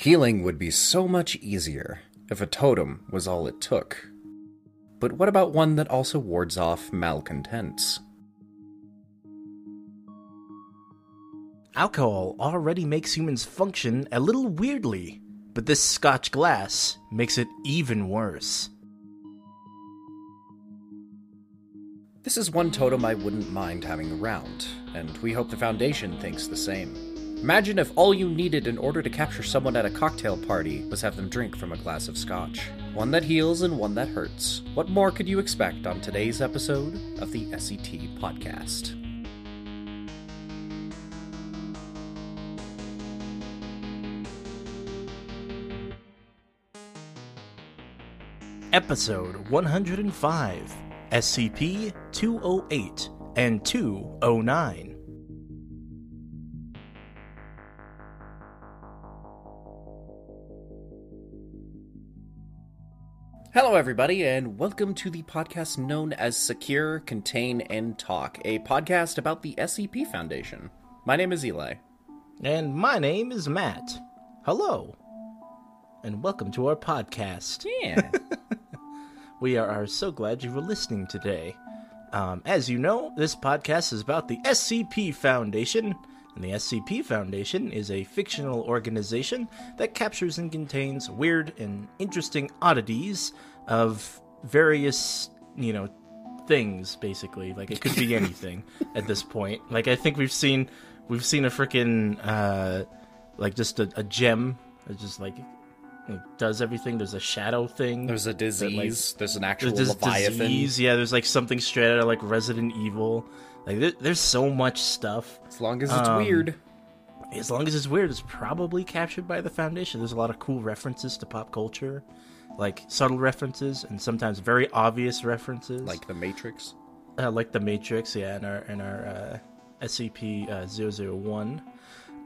Healing would be so much easier if a totem was all it took. But what about one that also wards off malcontents? Alcohol already makes humans function a little weirdly, but this scotch glass makes it even worse. This is one totem I wouldn't mind having around, and we hope the Foundation thinks the same. Imagine if all you needed in order to capture someone at a cocktail party was have them drink from a glass of scotch. One that heals and one that hurts. What more could you expect on today's episode of the SCT podcast? Episode 105 SCP 208 and 209. Hello, everybody, and welcome to the podcast known as Secure, Contain, and Talk, a podcast about the SCP Foundation. My name is Eli. And my name is Matt. Hello. And welcome to our podcast. Yeah. We are, are so glad you were listening today. Um, as you know, this podcast is about the SCP Foundation, and the SCP Foundation is a fictional organization that captures and contains weird and interesting oddities of various, you know, things. Basically, like it could be anything at this point. Like I think we've seen, we've seen a freaking, uh, like just a, a gem, it's just like does everything. There's a shadow thing. There's a that, disease. like- there's an actual there's Leviathan. disease. Yeah, there's like something straight out of like Resident Evil. Like there, there's so much stuff. As long as it's Um, weird. As long as it's weird, it's probably captured by the Foundation. There's a lot of cool references to pop culture, like subtle references and sometimes very obvious references, Like the Matrix. uh, like the Matrix. Yeah, in our in our uh, SCP uh, 001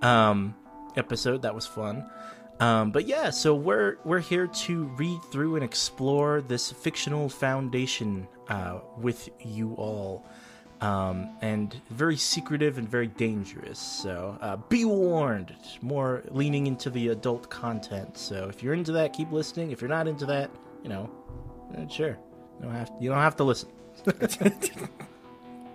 um, episode, that was fun. Um, but yeah, so we're we're here to read through and explore this fictional foundation uh, with you all, um, and very secretive and very dangerous. So uh, be warned. More leaning into the adult content. So if you're into that, keep listening. If you're not into that, you know, eh, sure, you don't have you don't have to listen.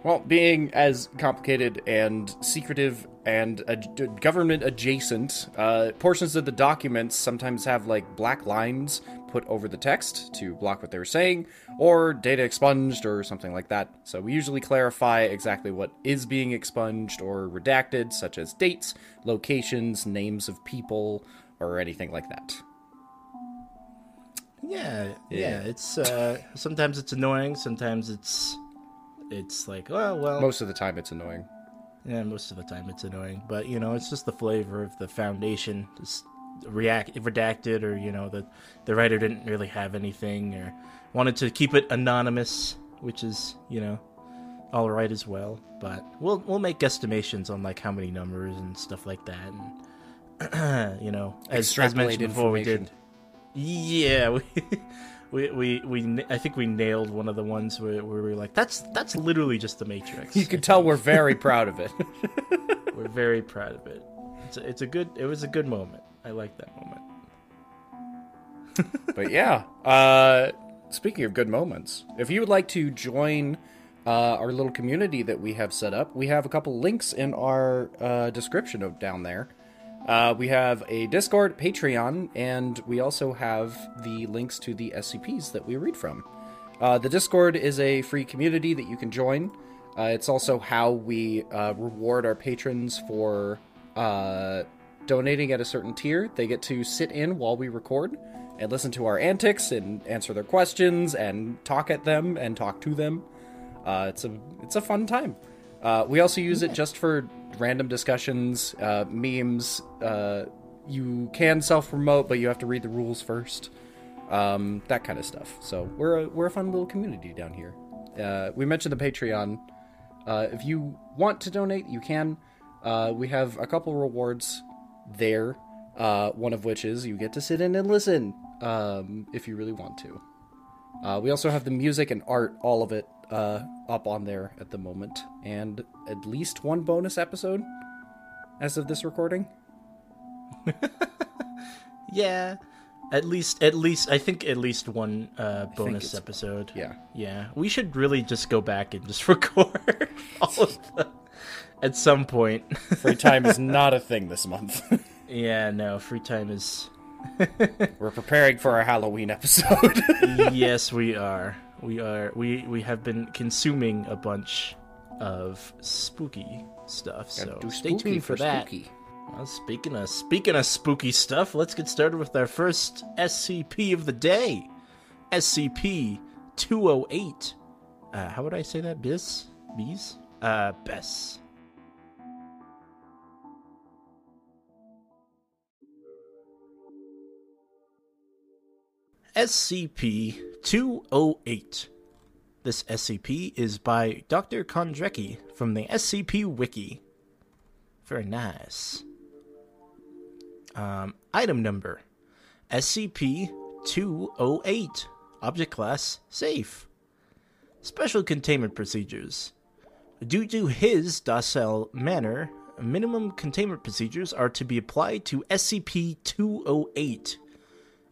Well, being as complicated and secretive and ad- government adjacent, uh, portions of the documents sometimes have like black lines put over the text to block what they were saying, or data expunged or something like that. So we usually clarify exactly what is being expunged or redacted, such as dates, locations, names of people, or anything like that. Yeah, yeah. Yeah. It's uh, sometimes it's annoying. Sometimes it's it's like, oh well. Most of the time, it's annoying. yeah, most of the time it's annoying. But you know, it's just the flavor of the foundation. Just react redacted, or you know, the the writer didn't really have anything, or wanted to keep it anonymous, which is you know all right as well. But we'll we'll make guesstimations on like how many numbers and stuff like that, and you know, as, as mentioned before, we did. Yeah, we, we we we I think we nailed one of the ones where, where we were like, that's that's literally just the Matrix. You can tell we're very proud of it. we're very proud of it. It's a, it's a good. It was a good moment. I like that moment. but yeah, uh, speaking of good moments, if you would like to join uh, our little community that we have set up, we have a couple links in our uh, description of down there. Uh, we have a Discord, Patreon, and we also have the links to the SCPs that we read from. Uh, the Discord is a free community that you can join. Uh, it's also how we uh, reward our patrons for uh, donating at a certain tier. They get to sit in while we record and listen to our antics and answer their questions and talk at them and talk to them. Uh, it's a it's a fun time. Uh, we also use it just for random discussions, uh, memes. Uh, you can self promote, but you have to read the rules first. Um, that kind of stuff. So we're a, we're a fun little community down here. Uh, we mentioned the Patreon. Uh, if you want to donate, you can. Uh, we have a couple rewards there. Uh, one of which is you get to sit in and listen um, if you really want to. Uh, we also have the music and art, all of it, uh, up on there at the moment, and at least one bonus episode as of this recording. Yeah. At least, at least, I think at least one uh, bonus episode. Yeah. Yeah, we should really just go back and just record all of them at some point. Free time is not a thing this month. yeah, no, free time is. We're preparing for our Halloween episode. yes, we are. We are. We we have been consuming a bunch of spooky stuff. So Do stay spooky tuned for, that. spooky. Well, speaking of speaking of spooky stuff, let's get started with our first SCP of the day. SCP 208. Uh, how would I say that? Bis? Bees? Uh, Bess. SCP 208. This SCP is by Dr. Kondraki from the SCP Wiki. Very nice. Um, item number SCP 208. Object class safe. Special containment procedures. Due to his docile manner, minimum containment procedures are to be applied to SCP 208.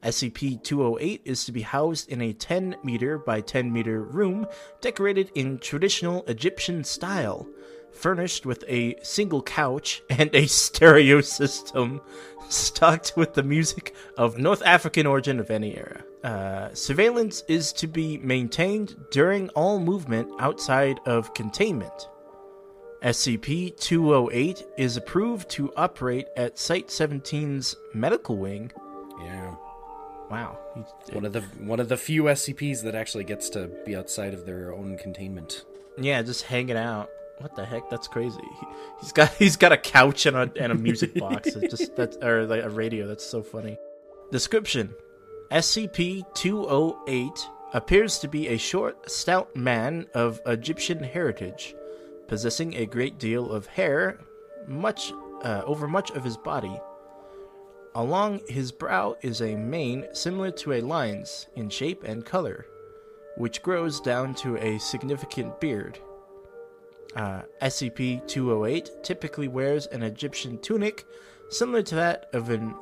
SCP 208 is to be housed in a 10 meter by 10 meter room decorated in traditional Egyptian style, furnished with a single couch and a stereo system, stocked with the music of North African origin of any era. Uh, surveillance is to be maintained during all movement outside of containment. SCP 208 is approved to operate at Site 17's medical wing. yeah. Wow. One of the one of the few SCPs that actually gets to be outside of their own containment. Yeah, just hanging out. What the heck? That's crazy. He, he's got he's got a couch and a and a music box. It's just that's or like a radio. That's so funny. Description: SCP-208 appears to be a short, stout man of Egyptian heritage, possessing a great deal of hair, much uh, over much of his body. Along his brow is a mane similar to a lion's in shape and color, which grows down to a significant beard. Uh, SCP 208 typically wears an Egyptian tunic similar to that of an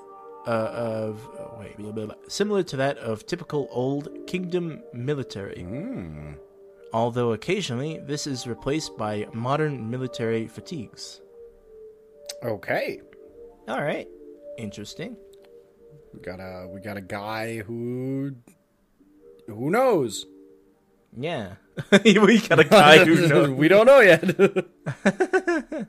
uh, of oh, wait blah, blah, blah, similar to that of typical old kingdom military. Hmm. Although occasionally this is replaced by modern military fatigues. Okay. All right, interesting. We got a we got a guy who who knows. Yeah, we got a guy who knows. we don't know yet.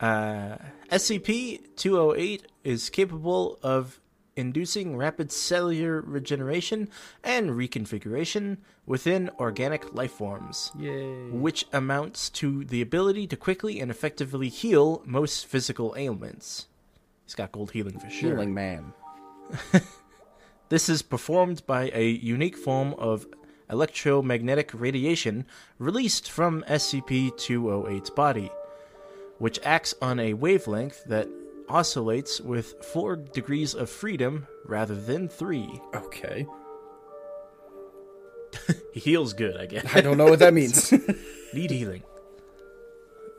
Uh, SCP 208 is capable of inducing rapid cellular regeneration and reconfiguration within organic life forms, Yay. which amounts to the ability to quickly and effectively heal most physical ailments. He's got gold healing for sure. Healing man. This is performed by a unique form of electromagnetic radiation released from SCP 208's body, which acts on a wavelength that oscillates with 4 degrees of freedom rather than 3. Okay. He heals good, I guess. I don't know what that means. Need healing.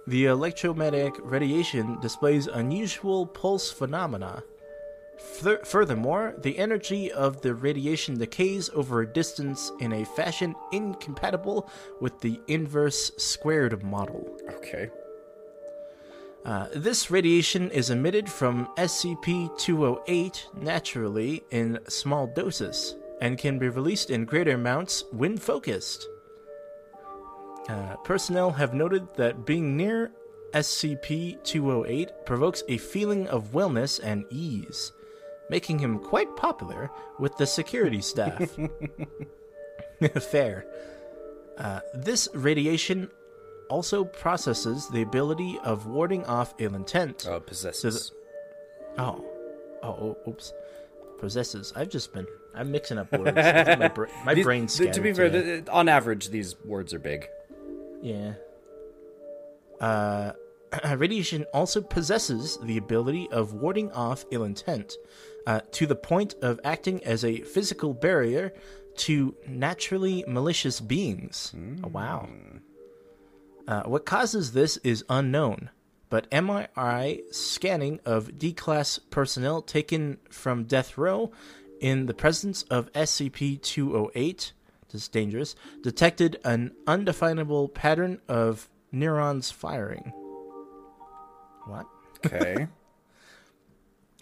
The electromagnetic radiation displays unusual pulse phenomena. Fur- furthermore, the energy of the radiation decays over a distance in a fashion incompatible with the inverse squared model. okay. Uh, this radiation is emitted from SCP 208 naturally in small doses and can be released in greater amounts when focused. Uh, personnel have noted that being near SCP 208 provokes a feeling of wellness and ease, making him quite popular with the security staff. Fair. Uh, this radiation also processes the ability of warding off ill intent. Uh, possesses. Oh. Oh, oh, oops. Possesses. I've just been. I'm mixing up words. my bra- my These- brain's to be fair, today. th- on average, these words are big. Yeah. Uh, radiation also possesses the ability of warding off ill intent, uh, to the point of acting as a physical barrier to naturally malicious beings. Oh, wow. Uh, what causes this is unknown, but MRI scanning of D class personnel taken from death row in the presence of SCP 208, this is dangerous, detected an undefinable pattern of neurons firing. What? Okay.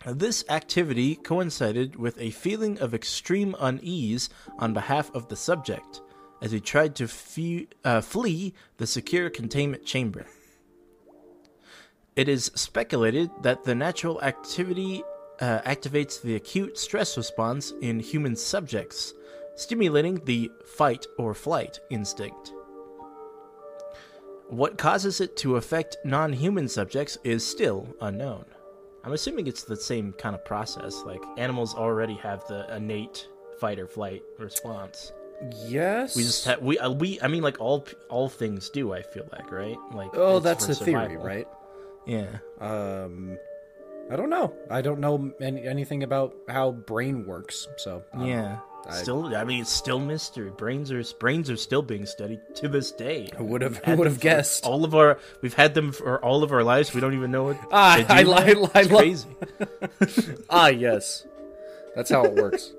This activity coincided with a feeling of extreme unease on behalf of the subject as he tried to fe- uh, flee the secure containment chamber. It is speculated that the natural activity uh, activates the acute stress response in human subjects, stimulating the fight or flight instinct. What causes it to affect non human subjects is still unknown. I'm assuming it's the same kind of process. Like animals already have the innate fight or flight response. yes. We just have we uh, we I mean like all all things do. I feel like right. Like oh, that's the theory, right? Yeah. Um, I don't know. I don't know any, anything about how brain works. So um, yeah. I- still, I mean, it's still mystery. Brains are brains are still being studied to this day. Who would have? Who would have guessed? All of our, we've had them for all of our lives. We don't even know it. Ah, they do I, now. I, I, crazy. Ah, yes. That's how it works.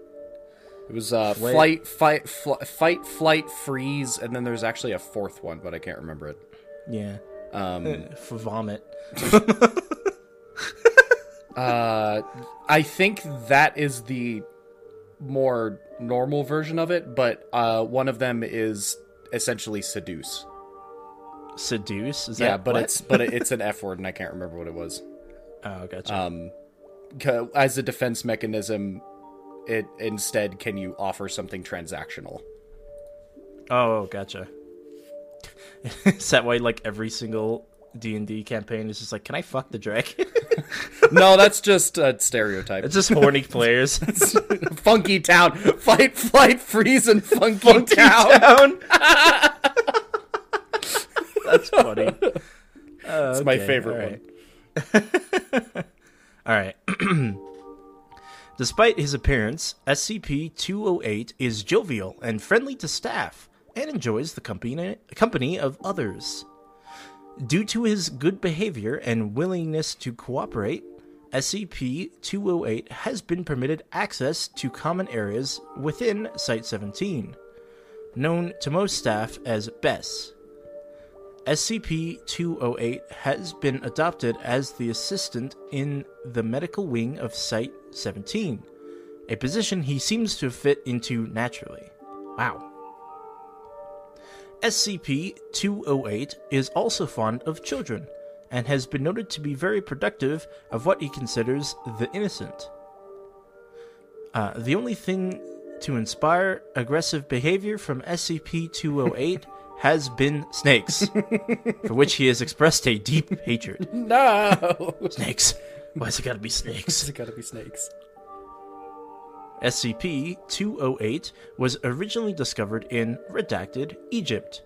It was uh, flight, fight, fl- fight, flight, freeze, and then there's actually a fourth one, but I can't remember it. Yeah. Um, For vomit. uh, I think that is the more normal version of it, but uh, one of them is essentially seduce. Seduce. Is yeah, that but what? it's but it's an F word, and I can't remember what it was. oh, gotcha. Um, as a defense mechanism, it instead can you offer something transactional? Oh, gotcha. Is that why like every single D and D campaign is just like, can I fuck the dragon? No, that's just a stereotype. it's just horny players. funky town, fight, flight, freeze, and funky, town. Down. That's funny. It's my favorite one. All right. Despite his appearance, SCP 208 is jovial and friendly to staff and enjoys the company, company of others. Due to his good behavior and willingness to cooperate, SCP 208 has been permitted access to common areas within Site 17, known to most staff as Bes. SCP 208 has been adopted as the assistant in the medical wing of Site 17, a position he seems to fit into naturally. Wow. SCP 208 is also fond of children and has been noted to be very productive of what he considers the innocent. Uh, the only thing to inspire aggressive behavior from SCP 208 has been snakes, for which he has expressed a deep hatred. No, Snakes. Why's it gotta be snakes? it's gotta be snakes. SCP 208 was originally discovered in Redacted, Egypt.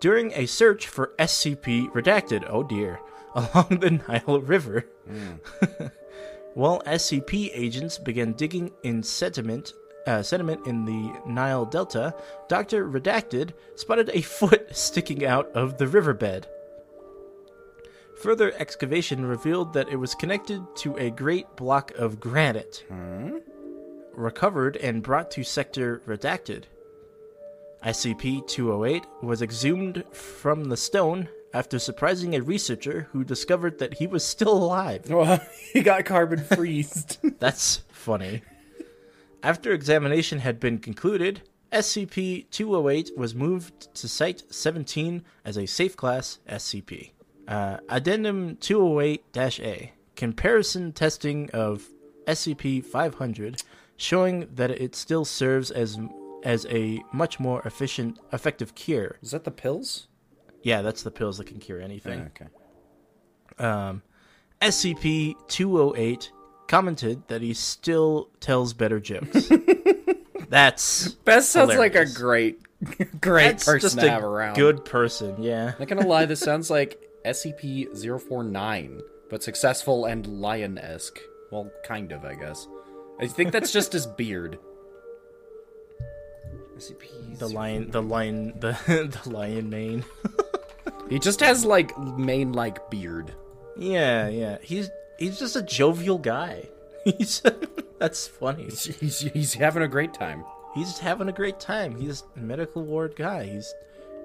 During a search for SCP Redacted, oh dear, along the Nile River. While SCP agents began digging in sediment, uh, sediment in the Nile Delta, Dr. Redacted spotted a foot sticking out of the riverbed. Further excavation revealed that it was connected to a great block of granite recovered and brought to Sector Redacted. SCP 208 was exhumed from the stone after surprising a researcher who discovered that he was still alive. Well, he got carbon freezed. That's funny. After examination had been concluded, SCP 208 was moved to Site 17 as a safe class SCP. Uh, Addendum 208 A comparison testing of SCP 500 showing that it still serves as as a much more efficient effective cure. Is that the pills? Yeah, that's the pills that can cure anything. Okay. Um, SCP 208 commented that he still tells better jokes. That's Best sounds like a great, great that's person to have around. good person. Yeah. Not gonna lie, this sounds like SCP-049, but successful and lion-esque. Well, kind of, I guess. I think that's just his beard. SCP. The lion, the lion, the the lion mane. He just has like mane-like beard. Yeah, yeah. He's he's just a jovial guy. He's that's funny. He's, he's having a great time. He's having a great time. He's a medical ward guy. He's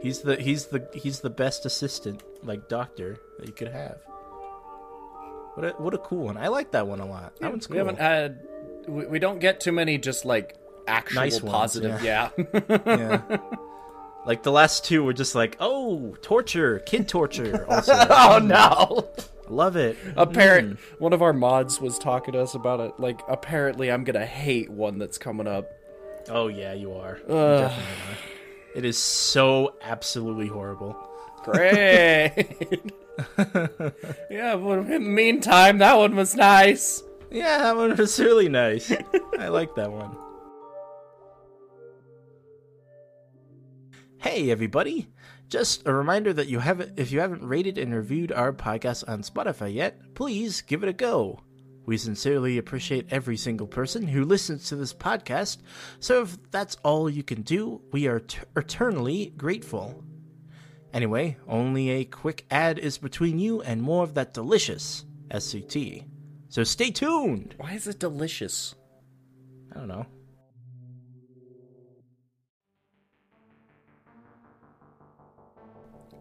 he's the he's the he's the best assistant like doctor that you could have. What a what a cool one. I like that one a lot. That one's cool. We haven't had. We, we don't get too many just like actual Nice ones, positive. yeah. yeah. Like the last two were just like, oh, torture, kid torture. Also, oh hmm. no. love it. Apparent. Hmm. One of our mods was talking to us about it. Like, apparently, I'm gonna hate one that's coming up. Oh yeah, you are. You definitely are. It is so absolutely horrible. Great. yeah, but in the meantime, that one was nice. Yeah, that one was really nice. I like that one. Hey everybody! Just a reminder that you haven't if you haven't rated and reviewed our podcast on Spotify yet, please give it a go. We sincerely appreciate every single person who listens to this podcast, so if that's all you can do, we are t- eternally grateful. Anyway, only a quick ad is between you and more of that delicious SCT. So stay tuned! Why is it delicious? I don't know.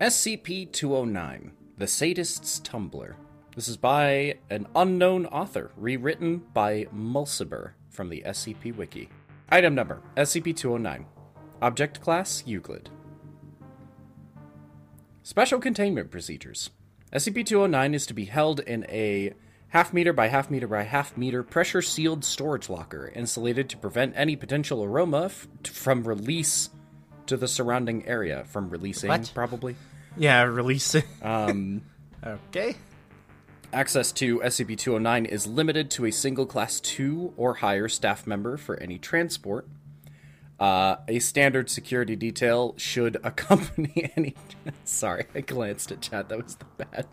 SCP 209 The Sadist's Tumbler. This is by an unknown author, rewritten by Mulciber from the SCP Wiki. Item number SCP 209. Object Class Euclid. Special Containment Procedures. SCP 209 is to be held in a half meter by half meter by half meter pressure sealed storage locker insulated to prevent any potential aroma f- from release to the surrounding area. From releasing, What? probably. Yeah, release it. Um, okay. Access to SCP 209 is limited to a single Class 2 or higher staff member for any transport. Uh, a standard security detail should accompany any. Sorry, I glanced at chat. That was the bad.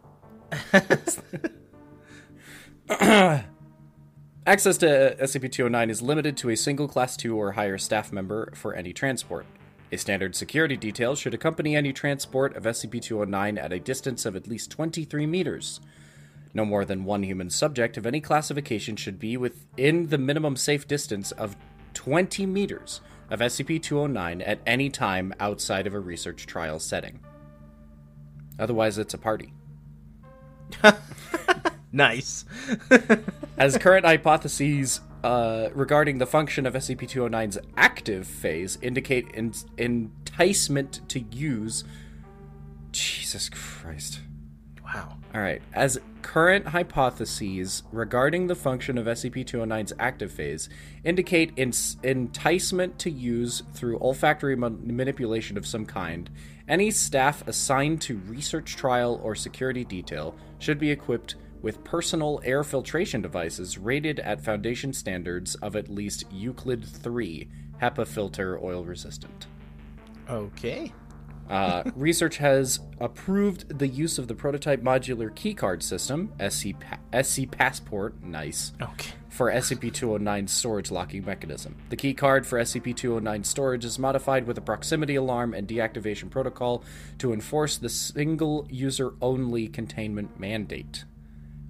Access to SCP 209 is limited to a single Class 2 or higher staff member for any transport. A standard security detail should accompany any transport of SCP 209 at a distance of at least 23 meters. No more than one human subject of any classification should be within the minimum safe distance of 20 meters of SCP 209 at any time outside of a research trial setting. Otherwise, it's a party. Nice. As current hypotheses uh, regarding the function of SCP 209's active phase indicate en- enticement to use. Jesus Christ. wow. All right. As current hypotheses regarding the function of SCP 209's active phase indicate en- enticement to use through olfactory ma- manipulation of some kind, any staff assigned to research trial or security detail should be equipped with personal air filtration devices rated at Foundation standards of at least Euclid 3 HEPA filter oil resistant. Okay. Uh, research has approved the use of the prototype modular keycard system, SC, pa- SC Passport, nice, Okay. for SCP 209 storage locking mechanism. The keycard for SCP 209 storage is modified with a proximity alarm and deactivation protocol to enforce the single user only containment mandate.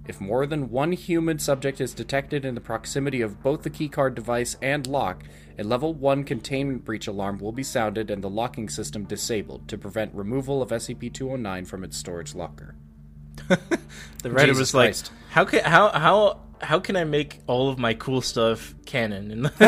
If more than one human subject is detected in the proximity of both the keycard device and lock, a level 1 containment breach alarm will be sounded and the locking system disabled to prevent removal of SCP 209 from its storage locker. The writer Jesus was like, Christ. "How can how how how can I make all of my cool stuff canon?"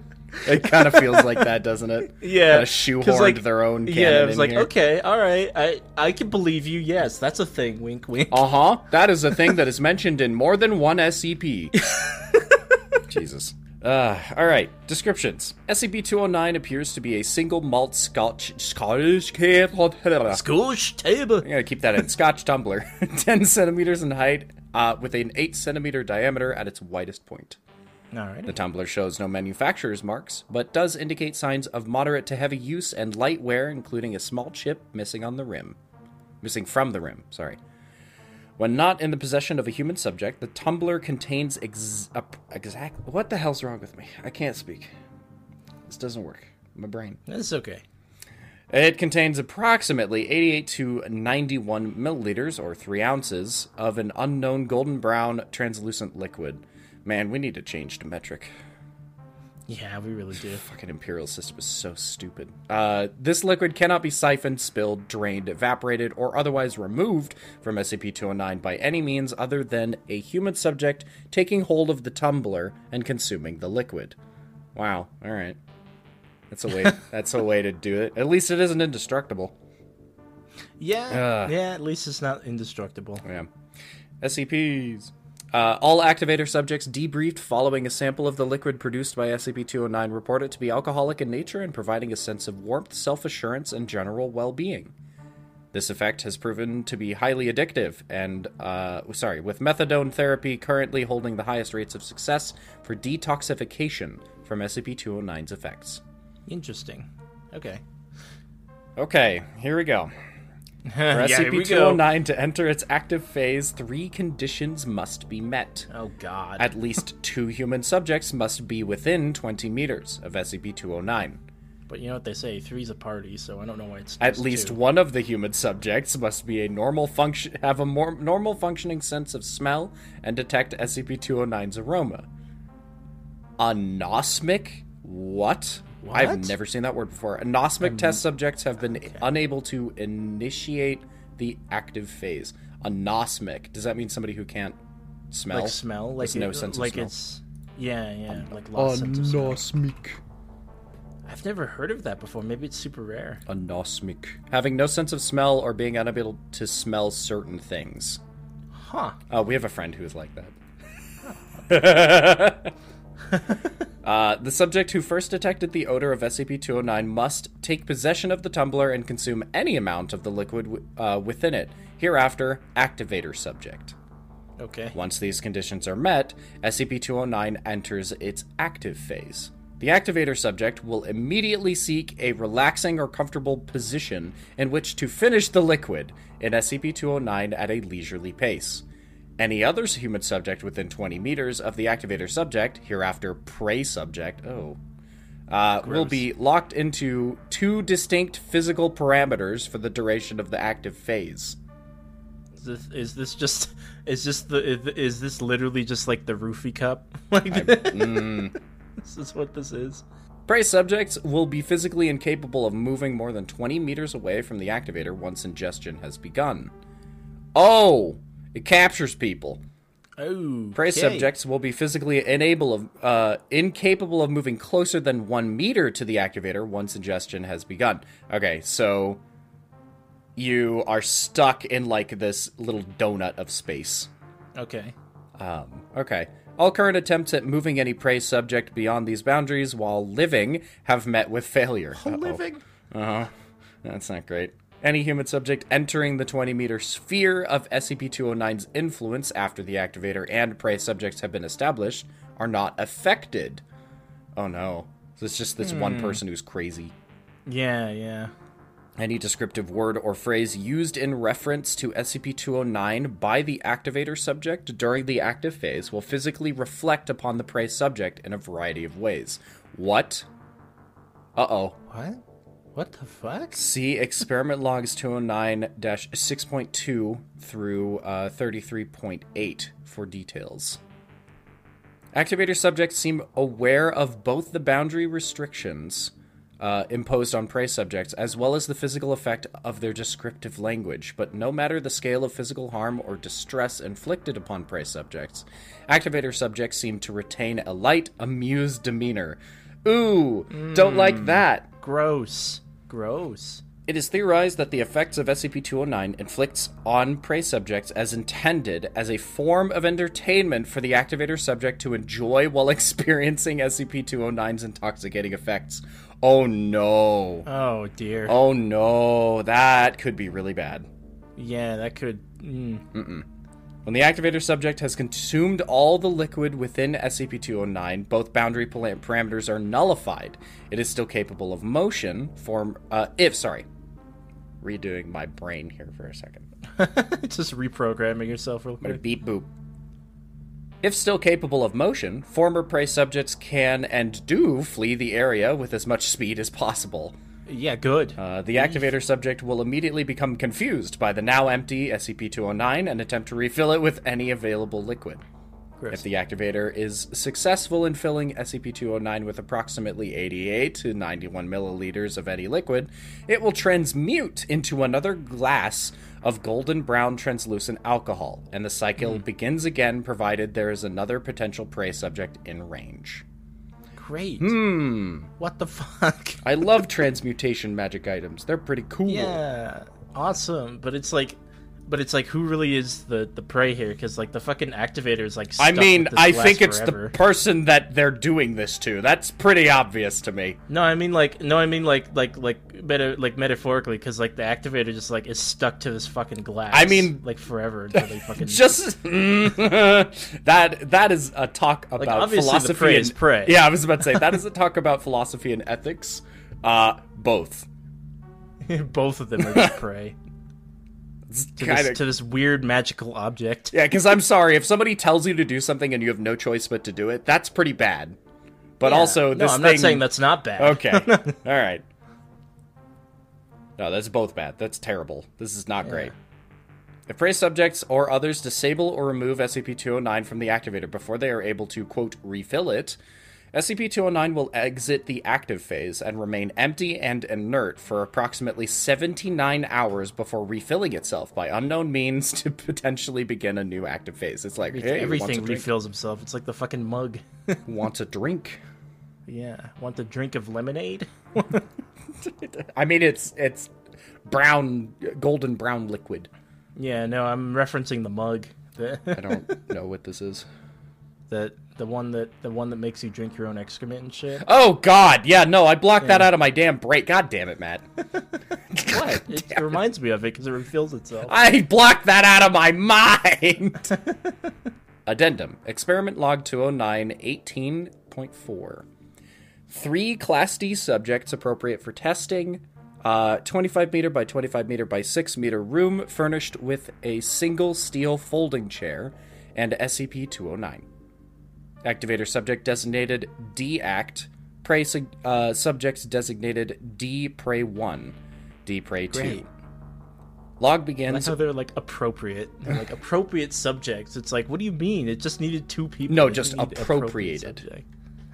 It kind of feels like that, doesn't it? yeah, Kinda 'cause, shoehorned their own canon Yeah, it was like, here. okay, all right, I I can believe you. Yes, that's a thing. Wink, wink. Uh huh. That is a thing that is mentioned in more than one SCP. Jesus. Uh, all right. Descriptions. SCP-209 appears to be a single malt Scotch Scottish cap. I'm Scotch table. gonna keep that in Scotch tumbler, 10 centimeters in height, uh, with an 8 centimeter diameter at its widest point. All right. The tumbler shows no manufacturer's marks, but does indicate signs of moderate to heavy use and light wear, including a small chip missing on the rim. Missing from the rim, sorry. When not in the possession of a human subject, the tumbler contains ex- exact. What the hell's wrong with me? I can't speak. This doesn't work. My brain. That's okay. It contains approximately 88 to 91 milliliters, or 3 ounces, of an unknown golden brown translucent liquid. Man, we need to change to metric. Yeah, we really do. Fucking imperial system is so stupid. Uh, this liquid cannot be siphoned, spilled, drained, evaporated, or otherwise removed from SCP-209 by any means other than a human subject taking hold of the tumbler and consuming the liquid. Wow. All right. That's a way. that's a way to do it. At least it isn't indestructible. Yeah, yeah. At least it's not indestructible. Yeah. SCPs. Uh, all activator subjects debriefed following a sample of the liquid produced by SCP 209 report it to be alcoholic in nature and providing a sense of warmth, self assurance, and general well being. This effect has proven to be highly addictive, and, uh, sorry, with methadone therapy currently holding the highest rates of success for detoxification from SCP 209's effects. Interesting. Okay. Okay, here we go. For yeah, SCP 209 to enter its active phase, three conditions must be met. Oh God. At least two human subjects must be within 20 meters of SCP 209. but you know what they say? Three's a party, so I don't know why it's At least two. one of the human subjects must be a normal function have a more normal functioning sense of smell and detect SCP-209's aroma. Anosmic? What? I've never seen that word before. Anosmic test subjects have been unable to initiate the active phase. Anosmic. Does that mean somebody who can't smell? like smell, like With no it- sense of like smell. it's yeah, yeah, like lost sense of smell. Anosmic. I've never heard of that before. Maybe it's super rare. Anosmic. Having no sense of smell or being unable to smell certain things. Huh. Oh, we have a friend who is like that. uh, the subject who first detected the odor of SCP 209 must take possession of the tumbler and consume any amount of the liquid w- uh, within it. Hereafter, activator subject. Okay. Once these conditions are met, SCP 209 enters its active phase. The activator subject will immediately seek a relaxing or comfortable position in which to finish the liquid in SCP 209 at a leisurely pace. Any other human subject within 20 meters of the activator subject, hereafter prey subject, oh, uh, will be locked into two distinct physical parameters for the duration of the active phase. Is this, is this just is this the is, is this literally just like the roofie cup? Like mm. this is what this is. Prey subjects will be physically incapable of moving more than 20 meters away from the activator once ingestion has begun. Oh, it captures people. Oh. Prey subjects will be physically unable of, uh, incapable of moving closer than one meter to the activator once ingestion has begun. Okay, so you are stuck in like this little donut of space. Okay. Um, okay. All current attempts at moving any prey subject beyond these boundaries while living have met with failure. Uh-oh. Living. Uh huh. That's not great. Any human subject entering the 20 meter sphere of SCP 209's influence after the activator and prey subjects have been established are not affected. Oh no. So it's just this one person who's crazy. Yeah, yeah. Any descriptive word or phrase used in reference to SCP 209 by the activator subject during the active phase will physically reflect upon the prey subject in a variety of ways. What? Uh oh. What? What the fuck? See experiment logs 209 6.2 through uh, 33.8 for details. Activator subjects seem aware of both the boundary restrictions uh, imposed on prey subjects as well as the physical effect of their descriptive language, but no matter the scale of physical harm or distress inflicted upon prey subjects, activator subjects seem to retain a light, amused demeanor. Ooh, don't like that. Gross. Gross. It is theorized that the effects of SCP 209 inflicts on prey subjects as intended as a form of entertainment for the activator subject to enjoy while experiencing SCP 209's intoxicating effects. Oh no. Oh dear. Oh no. That could be really bad. Yeah, that could. Mm. When the activator subject has consumed all the liquid within SCP 209, both boundary parameters are nullified. It is still capable of motion, form, uh, if, sorry. Redoing my brain here for a second. Just reprogramming yourself real quick. beep boop. If still capable of motion, former prey subjects can and do flee the area with as much speed as possible. Yeah, good. Uh, the activator subject will immediately become confused by the now empty SCP 209 and attempt to refill it with any available liquid. Gross. If the activator is successful in filling SCP 209 with approximately 88 to 91 milliliters of any liquid, it will transmute into another glass of golden brown translucent alcohol, and the cycle begins again provided there is another potential prey subject in range. Great. Hmm. What the fuck? I love transmutation magic items, they're pretty cool. Yeah, awesome. But it's like, but it's like, who really is the the prey here? Because like the fucking activator is like. I mean, I think it's forever. the person that they're doing this to. That's pretty obvious to me. No, I mean like no, I mean like like like meta like metaphorically because like the activator just like is stuck to this fucking glass. I mean- like forever until they fucking Just that that is a talk about the philosophy prey and is prey. Yeah, I was about to say that is a talk about philosophy and ethics. Uh, both. both of them are just prey to, kind this, to this weird magical object. yeah. Because I'm sorry if somebody tells you to do something and you have no choice but to do it. That's pretty bad. But also, no, I'm thing, not saying that's not bad. Okay. All right. No, that's both bad. That's terrible. This is not great. If prey subjects or others disable or remove SCP 209 from the activator before they are able to, quote, refill it, SCP 209 will exit the active phase and remain empty and inert for approximately 79 hours before refilling itself by unknown means to potentially begin a new active phase. It's like, hey, Everything refills himself. It's like the fucking mug. wants a drink. yeah, want the drink of lemonade? I mean, it's it's brown, golden brown liquid. Yeah, no, I'm referencing the mug. I don't know what this is. The the one that the one that makes you drink your own excrement and shit. Oh God, yeah, no, I blocked that out of my damn break. God damn it, Matt. What? It, it reminds me of it because it refills itself. I blocked that out of my mind. Addendum: Experiment log 209 18.4. Three Class D subjects appropriate for testing. Uh, 25 meter by 25 meter by 6 meter room furnished with a single steel folding chair and SCP 209. Activator subject designated D Act. Prey uh, subjects designated D Prey 1. D Prey 2. Great. Log That's begins. how they're like appropriate. They're like appropriate subjects. It's like, what do you mean? It just needed two people. No, just didn't appropriate appropriated.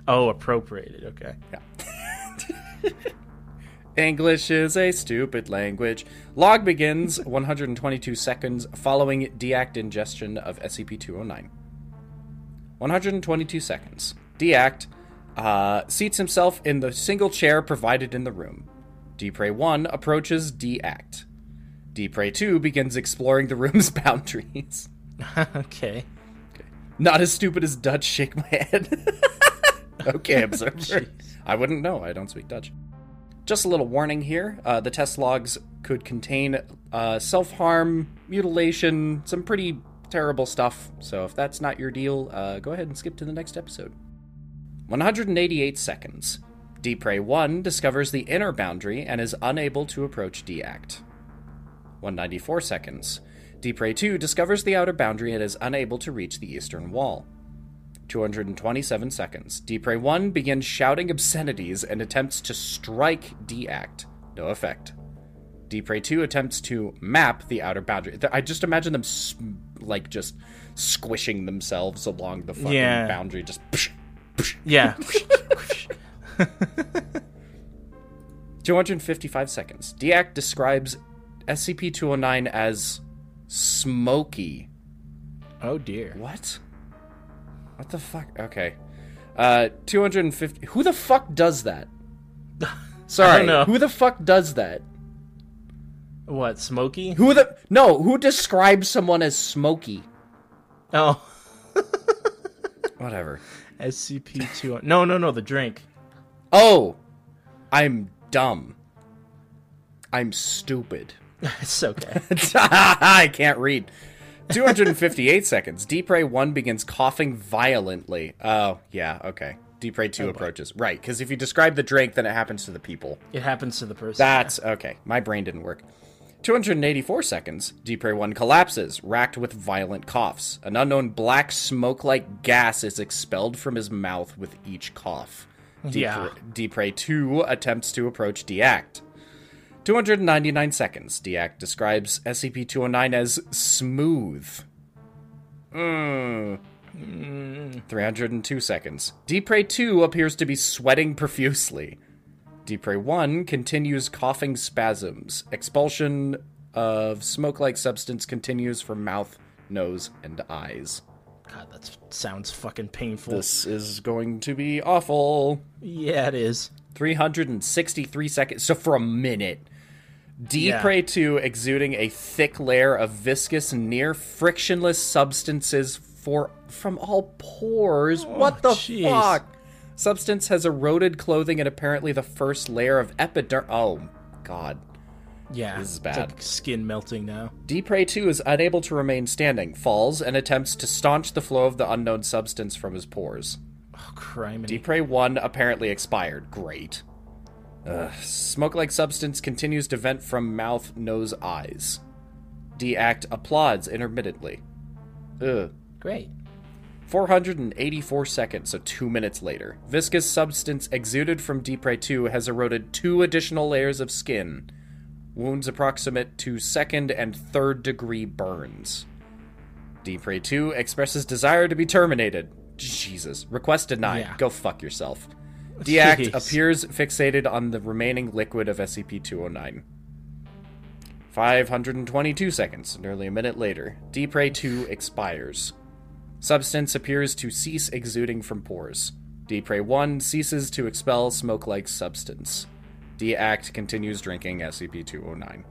Oh, appropriated. Okay. Yeah. English is a stupid language. Log begins 122 seconds following deact ingestion of SCP 209. 122 seconds. Deact uh, seats himself in the single chair provided in the room. Dprey 1 approaches Deact. Dprey 2 begins exploring the room's boundaries. okay. Not as stupid as Dutch, shake my head. okay, observer. I wouldn't know. I don't speak Dutch. Just a little warning here. Uh, the test logs could contain uh, self harm, mutilation, some pretty terrible stuff. So if that's not your deal, uh, go ahead and skip to the next episode. 188 seconds. Dprey 1 discovers the inner boundary and is unable to approach Deact. 194 seconds. Dprey 2 discovers the outer boundary and is unable to reach the eastern wall. 227 seconds. Dprey 1 begins shouting obscenities and attempts to strike Deact. No effect. Dprey 2 attempts to map the outer boundary. I just imagine them s- like just squishing themselves along the fucking Yeah. boundary. Just. Yeah. 255 seconds. Deact describes SCP 209 as smoky. oh dear. What? What the fuck? Okay. Uh, 250. Who the fuck does that? Sorry. Who the fuck does that? What? Smoky? Who the. No, who describes someone as smoky? Oh. Whatever. SCP two. No, no, no. The drink. Oh! I'm dumb. I'm stupid. It's okay. I can't read. 258 seconds. Deprey 1 begins coughing violently. Oh, yeah, okay. Deprey 2 approaches. Right, because if you describe the drink, then it happens to the people. It happens to the person. That's okay. My brain didn't work. 284 seconds. Deprey 1 collapses, racked with violent coughs. An unknown black smoke like gas is expelled from his mouth with each cough. Yeah. Deprey 2 attempts to approach Deact. 299 seconds. Deact describes SCP 209 as smooth. Hmm. Mmm. 302 seconds. Deep Prey 2 appears to be sweating profusely. Deep Prey 1 continues coughing spasms. Expulsion of smoke like substance continues from mouth, nose, and eyes. God, that sounds fucking painful. This is going to be awful. Yeah, it is. 363 seconds. So for a minute. Deep Yeah. 2 exuding a thick layer of viscous, near frictionless substances for from all pores. Oh, what the jeez. fuck? Substance has eroded clothing and apparently the first layer of epiderm. Oh, God. Yeah, This is It's bad. like skin melting now. Deep Prey 2 is unable to remain standing, falls, and attempts to staunch the flow of the unknown substance from his pores. Oh, crime. Deep Prey 1 apparently expired. Great. Ugh. Smoke like substance continues to vent from mouth, nose, eyes. Deact applauds intermittently. Ugh. Great. 484 seconds, so two minutes later. Viscous substance exuded from Deep Prey 2 has eroded two additional layers of skin. Wounds approximate to second and third degree burns. Deep Prey 2 expresses desire to be terminated. Jesus. Request denied. Yeah. Go fuck yourself. Deact appears fixated on the remaining liquid of SCP 209. 522 seconds, nearly a minute later. Deep Prey 2 expires. Substance appears to cease exuding from pores. Deep Prey 1 ceases to expel smoke like substance. Deact continues drinking SCP 209.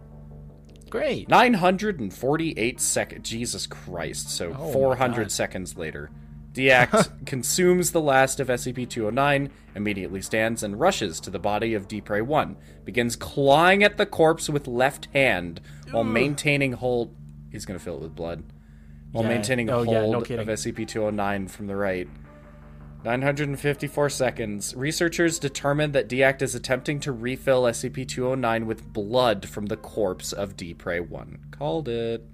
Great. 948 seconds. Jesus Christ. So Oh 400 seconds later. Deact consumes the last of SCP 209, immediately stands and rushes to the body of Deep Prey 1, begins clawing at the corpse with left hand while maintaining hold. He's going to fill it with blood. While Yeah. maintaining Oh, hold yeah, no of. SCP 209 from the right. 954 seconds. Researchers determined that Deact is attempting to refill SCP 209 with blood from the corpse of D Prey 1. Called it.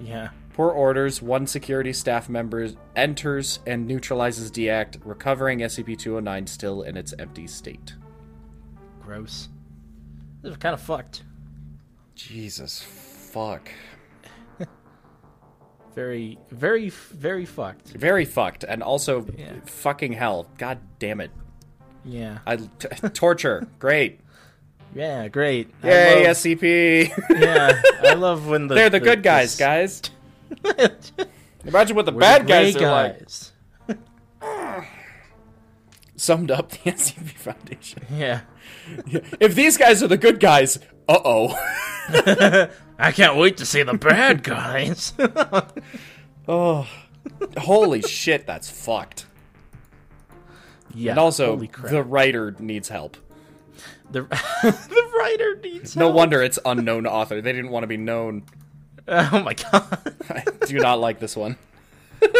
Yeah. Per orders, one security staff member enters and neutralizes Deact, recovering SCP 209 still in its empty state. Gross. This is kind of fucked. Jesus fuck. Very, very, very fucked. Very fucked. And also, Yeah. fucking hell. God damn it. Yeah. I t- torture. Great. Yeah. Great. I Yay, love- SCP. yeah. I love when the They're the good guys, guys. Imagine what the We're bad the guys are like. guys. Summed up the SCP Foundation. Yeah. If these guys are the good guys, uh oh. I can't wait to see the bad guys. oh. Holy shit, that's fucked. yeah. And also, the writer needs help. the the writer needs No help. wonder it's unknown author. They didn't want to be known. Oh my god. I do not like this one.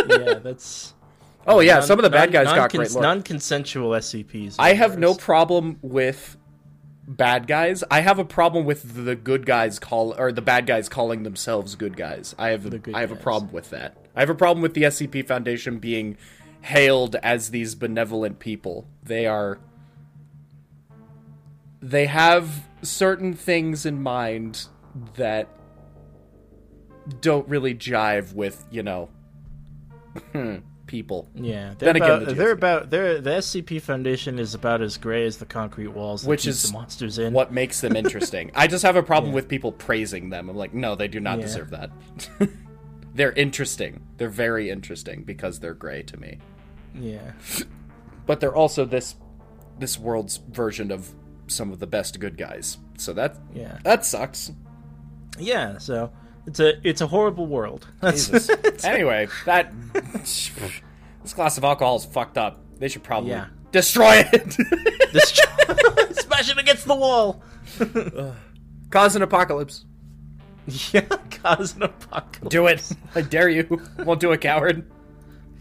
yeah, that's. Oh yeah, non- some of the bad non- guys got non-cons- great lore. Non-consensual SCPs. I have no problem with bad guys. I have a problem with the good guys call or the bad guys calling themselves good guys. I have a, I have a problem with that. I have a problem with the SCP Foundation being hailed as these benevolent people. They are they have certain things in mind that don't really jive with, you know, hmm, people. Yeah, they're Then again, about, the they're about they're the SCP Foundation is about as gray as the concrete walls, that Which keep is the monsters in. what makes them interesting. I just have a problem with people praising them. I'm like, no, they do not Yeah. deserve that. they're interesting. They're very interesting because they're gray to me. Yeah, But they're also this this world's version of some of the best good guys. So that yeah, that sucks. yeah. So it's a it's a horrible world. That's Jesus. anyway, that this glass of alcohol is fucked up. They should probably Yeah. destroy it. this smash it against the wall. Cause an apocalypse. Yeah, cause an apocalypse. Do it. I dare you. Won't do it, coward.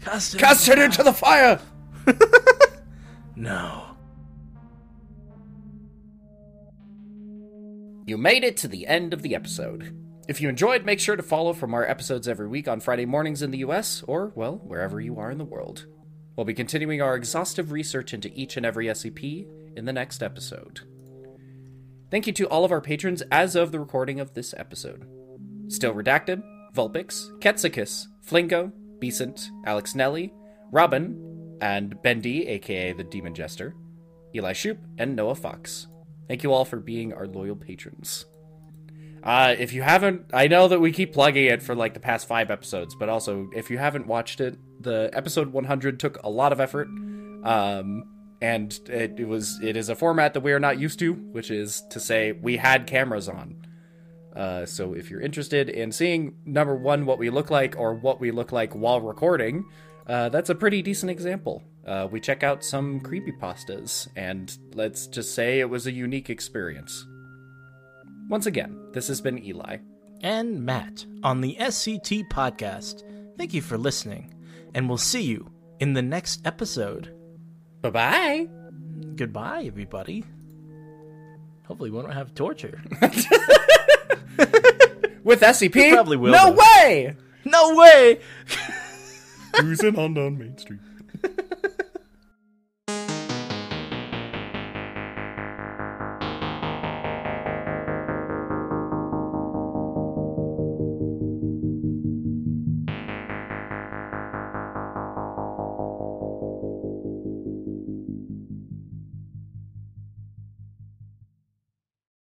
Cast it. Cast it into the fire. No. You made it to the end of the episode. If you enjoyed, make sure to follow from our episodes every week on Friday mornings in the US, or, well, wherever you are in the world. We'll be continuing our exhaustive research into each and every SCP in the next episode. Thank you to all of our patrons as of the recording of this episode. Still Redacted, Vulpix, Ketsicus, Flingo, Becent, Alex Nelly, Robin, and Bendy, aka the Demon Jester, Eli Shoop, and Noah Fox. Thank you all for being our loyal patrons. Uh, if you haven't, I know that we keep plugging it for like the past five episodes, but also if you haven't watched it, the episode 100 took a lot of effort, um, and it, it was it is a format that we are not used to, which is to say we had cameras on. Uh, so if you're interested in seeing number one what we look like or what we look like while recording, uh, that's a pretty decent example. Uh, we check out some creepy pastas, and let's just say it was a unique experience. Once again, this has been Eli. And Matt on the SCT podcast. Thank you for listening, and we'll see you in the next episode. Bye bye. Goodbye, everybody. Hopefully, we won't have torture. With SCP? probably will, No though. way! no way! Cruising on down Main Street.